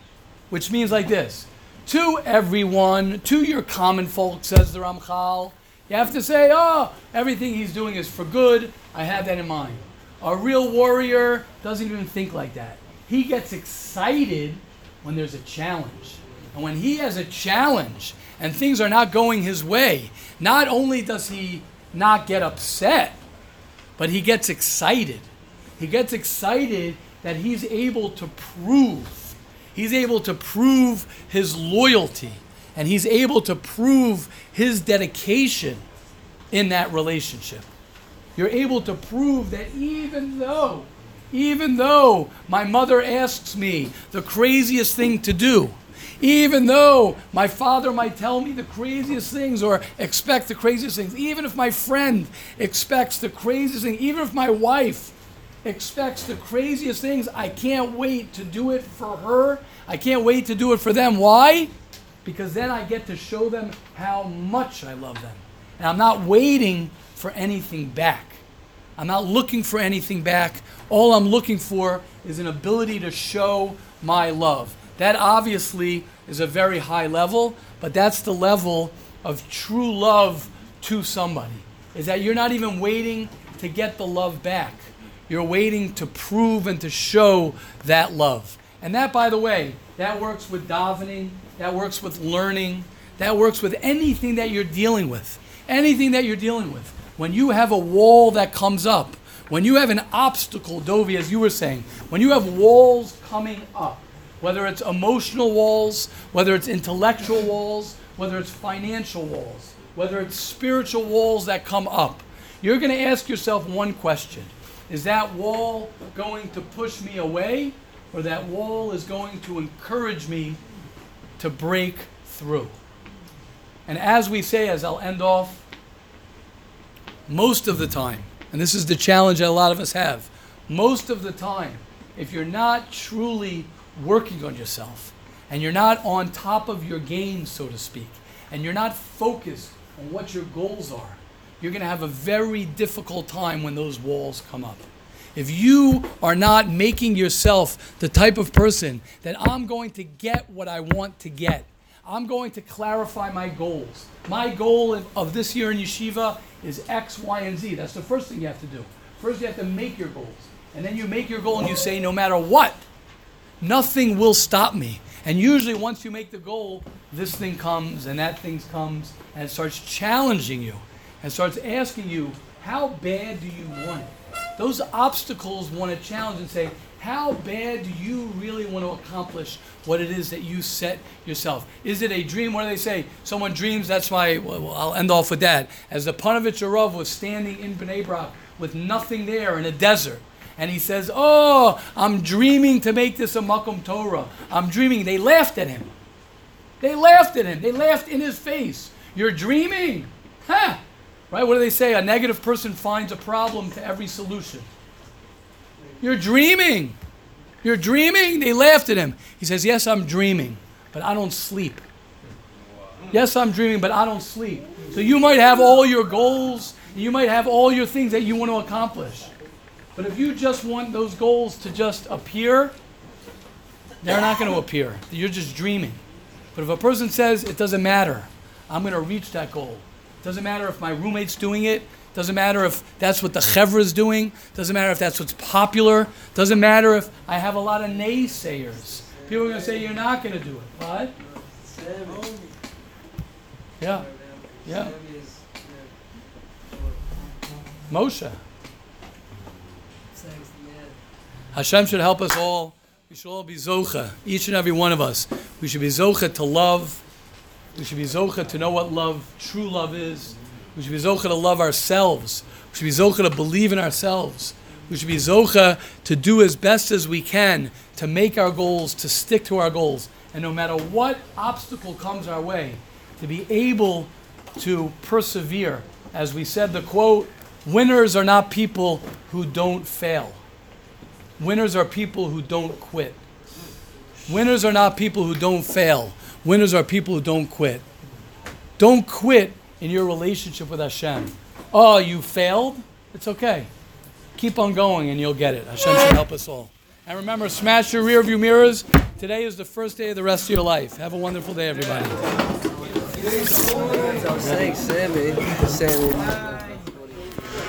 which means like this. To everyone, to your common folk, says the Ramchal, you have to say, oh, everything he's doing is for good. I have that in mind. A real warrior doesn't even think like that. He gets excited when there's a challenge. And when he has a challenge and things are not going his way, not only does he not get upset, but he gets excited. He gets excited that he's able to prove. He's able to prove his loyalty and he's able to prove his dedication in that relationship. You're able to prove that even though, even though my mother asks me the craziest thing to do, even though my father might tell me the craziest things or expect the craziest things, even if my friend expects the craziest thing, even if my wife expects the craziest things, I can't wait to do it for her. I can't wait to do it for them. Why? Because then I get to show them how much I love them. And I'm not waiting for anything back. I'm not looking for anything back. All I'm looking for is an ability to show my love. That obviously is a very high level, but that's the level of true love to somebody. Is that you're not even waiting to get the love back. You're waiting to prove and to show that love. And that, by the way, that works with davening, that works with learning, that works with anything that you're dealing with. Anything that you're dealing with. When you have a wall that comes up, when you have an obstacle, Dovi, as you were saying, when you have walls coming up, whether it's emotional walls, whether it's intellectual walls, whether it's financial walls, whether it's spiritual walls that come up, you're going to ask yourself one question Is that wall going to push me away, or that wall is going to encourage me to break through? And as we say, as I'll end off, most of the time, and this is the challenge that a lot of us have, most of the time, if you're not truly working on yourself and you're not on top of your game, so to speak, and you're not focused on what your goals are, you're going to have a very difficult time when those walls come up. If you are not making yourself the type of person that I'm going to get what I want to get, I'm going to clarify my goals. My goal of, this year in yeshiva is X, Y, and Z. That's the first thing you have to do. First, you have to make your goals. And then you make your goal and you say, no matter what, nothing will stop me. And usually, once you make the goal, this thing comes and that thing comes and starts challenging you and starts asking you, how bad do you want it? Those obstacles want to challenge and say, how bad do you really want to accomplish what it is that you set yourself? Is it a dream? What do they say? Someone dreams, that's why, well, I'll end off with that. As the Ponevezher Rav was standing in Bnei Brak with nothing there in a desert, and he says, Oh, I'm dreaming to make this a Makom Torah. I'm dreaming. They laughed at him. They laughed at him. They laughed in his face. You're dreaming? Huh? Right? What do they say? A negative person finds a problem to every solution. You're dreaming. You're dreaming? They laughed at him. He says, Yes, I'm dreaming, but I don't sleep. Yes, I'm dreaming, but I don't sleep. So you might have all your goals, you might have all your things that you want to accomplish. But if you just want those goals to just appear, they're not going to appear. You're just dreaming. But if a person says, It doesn't matter, I'm going to reach that goal. Doesn't matter if my roommate's doing it. Doesn't matter if that's what the chevra is doing. Doesn't matter if that's what's popular. Doesn't matter if I have a lot of naysayers. People are going to say you're not going to do it. What? Yeah. Yeah. Moshe. Hashem should help us all. We should all be zocha, each and every one of us. We should be zocha to love. We should be zocha to know what love, true love is. We should be zocha to love ourselves. We should be zocha to believe in ourselves. We should be zocha to do as best as we can to make our goals, to stick to our goals, and no matter what obstacle comes our way, to be able to persevere. As we said, the quote: "Winners are not people who don't fail. Winners are people who don't quit." Winners are not people who don't fail. Winners are people who don't quit. Don't quit in your relationship with Hashem. Oh, you failed? It's okay. Keep on going and you'll get it. Hashem should help us all. And remember, smash your rear view mirrors. Today is the first day of the rest of your life. Have a wonderful day, everybody. Saying, Sammy, Sammy,